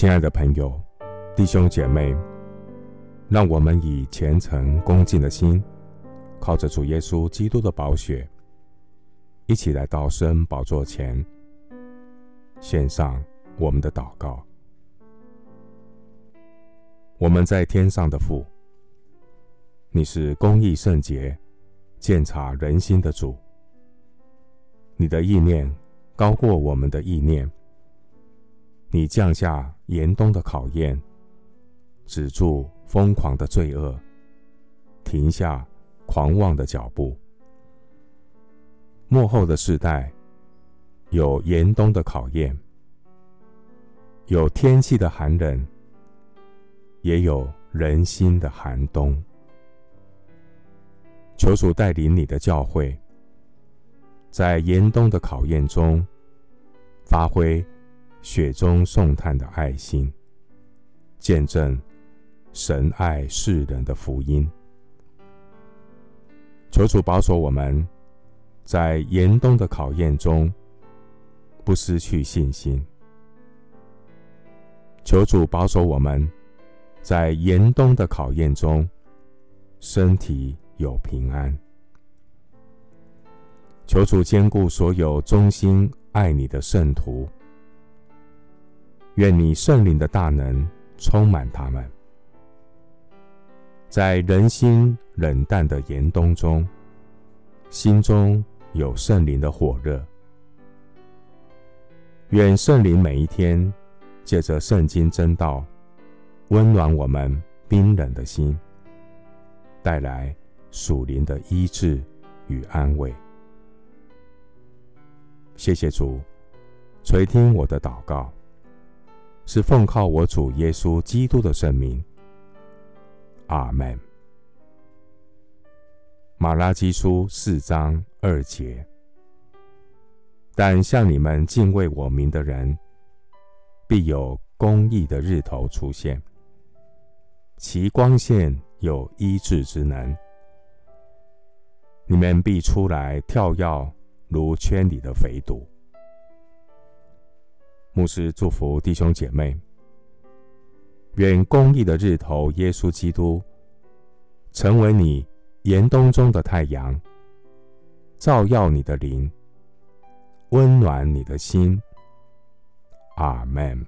亲爱的朋友、弟兄姐妹，让我们以虔诚恭敬的心，靠着主耶稣基督的宝血，一起来到施恩宝座前，献上我们的祷告。我们在天上的父，你是公义圣洁、鉴察人心的主，你的意念高过我们的意念。你降下严冬的考验，止住疯狂的罪恶，停下狂妄的脚步。幕后的世代有严冬的考验，有天气的寒冷，也有人心的寒冬。求主带领你的教会，在严冬的考验中发挥。雪中送炭的爱心，见证神爱世人的福音。求主保守我们，在严冬的考验中不失去信心。求主保守我们，在严冬的考验中身体有平安。求主坚固所有忠心爱你的圣徒。愿你圣灵的大能充满他们，在人心冷淡的严冬中，心中有圣灵的火热。愿圣灵每一天借着圣经真道，温暖我们冰冷的心，带来属灵的医治与安慰。谢谢主垂听我的祷告。是奉靠我主耶稣基督的圣名，阿门。马拉基书四章二节，但向你们敬畏我名的人，必有公义的日头出现，其光线有医治之能，你们必出来跳跃，如圈里的肥犊。牧师祝福弟兄姐妹，愿公义的日头耶稣基督成为你严冬中的太阳，照耀你的灵，温暖你的心。阿门。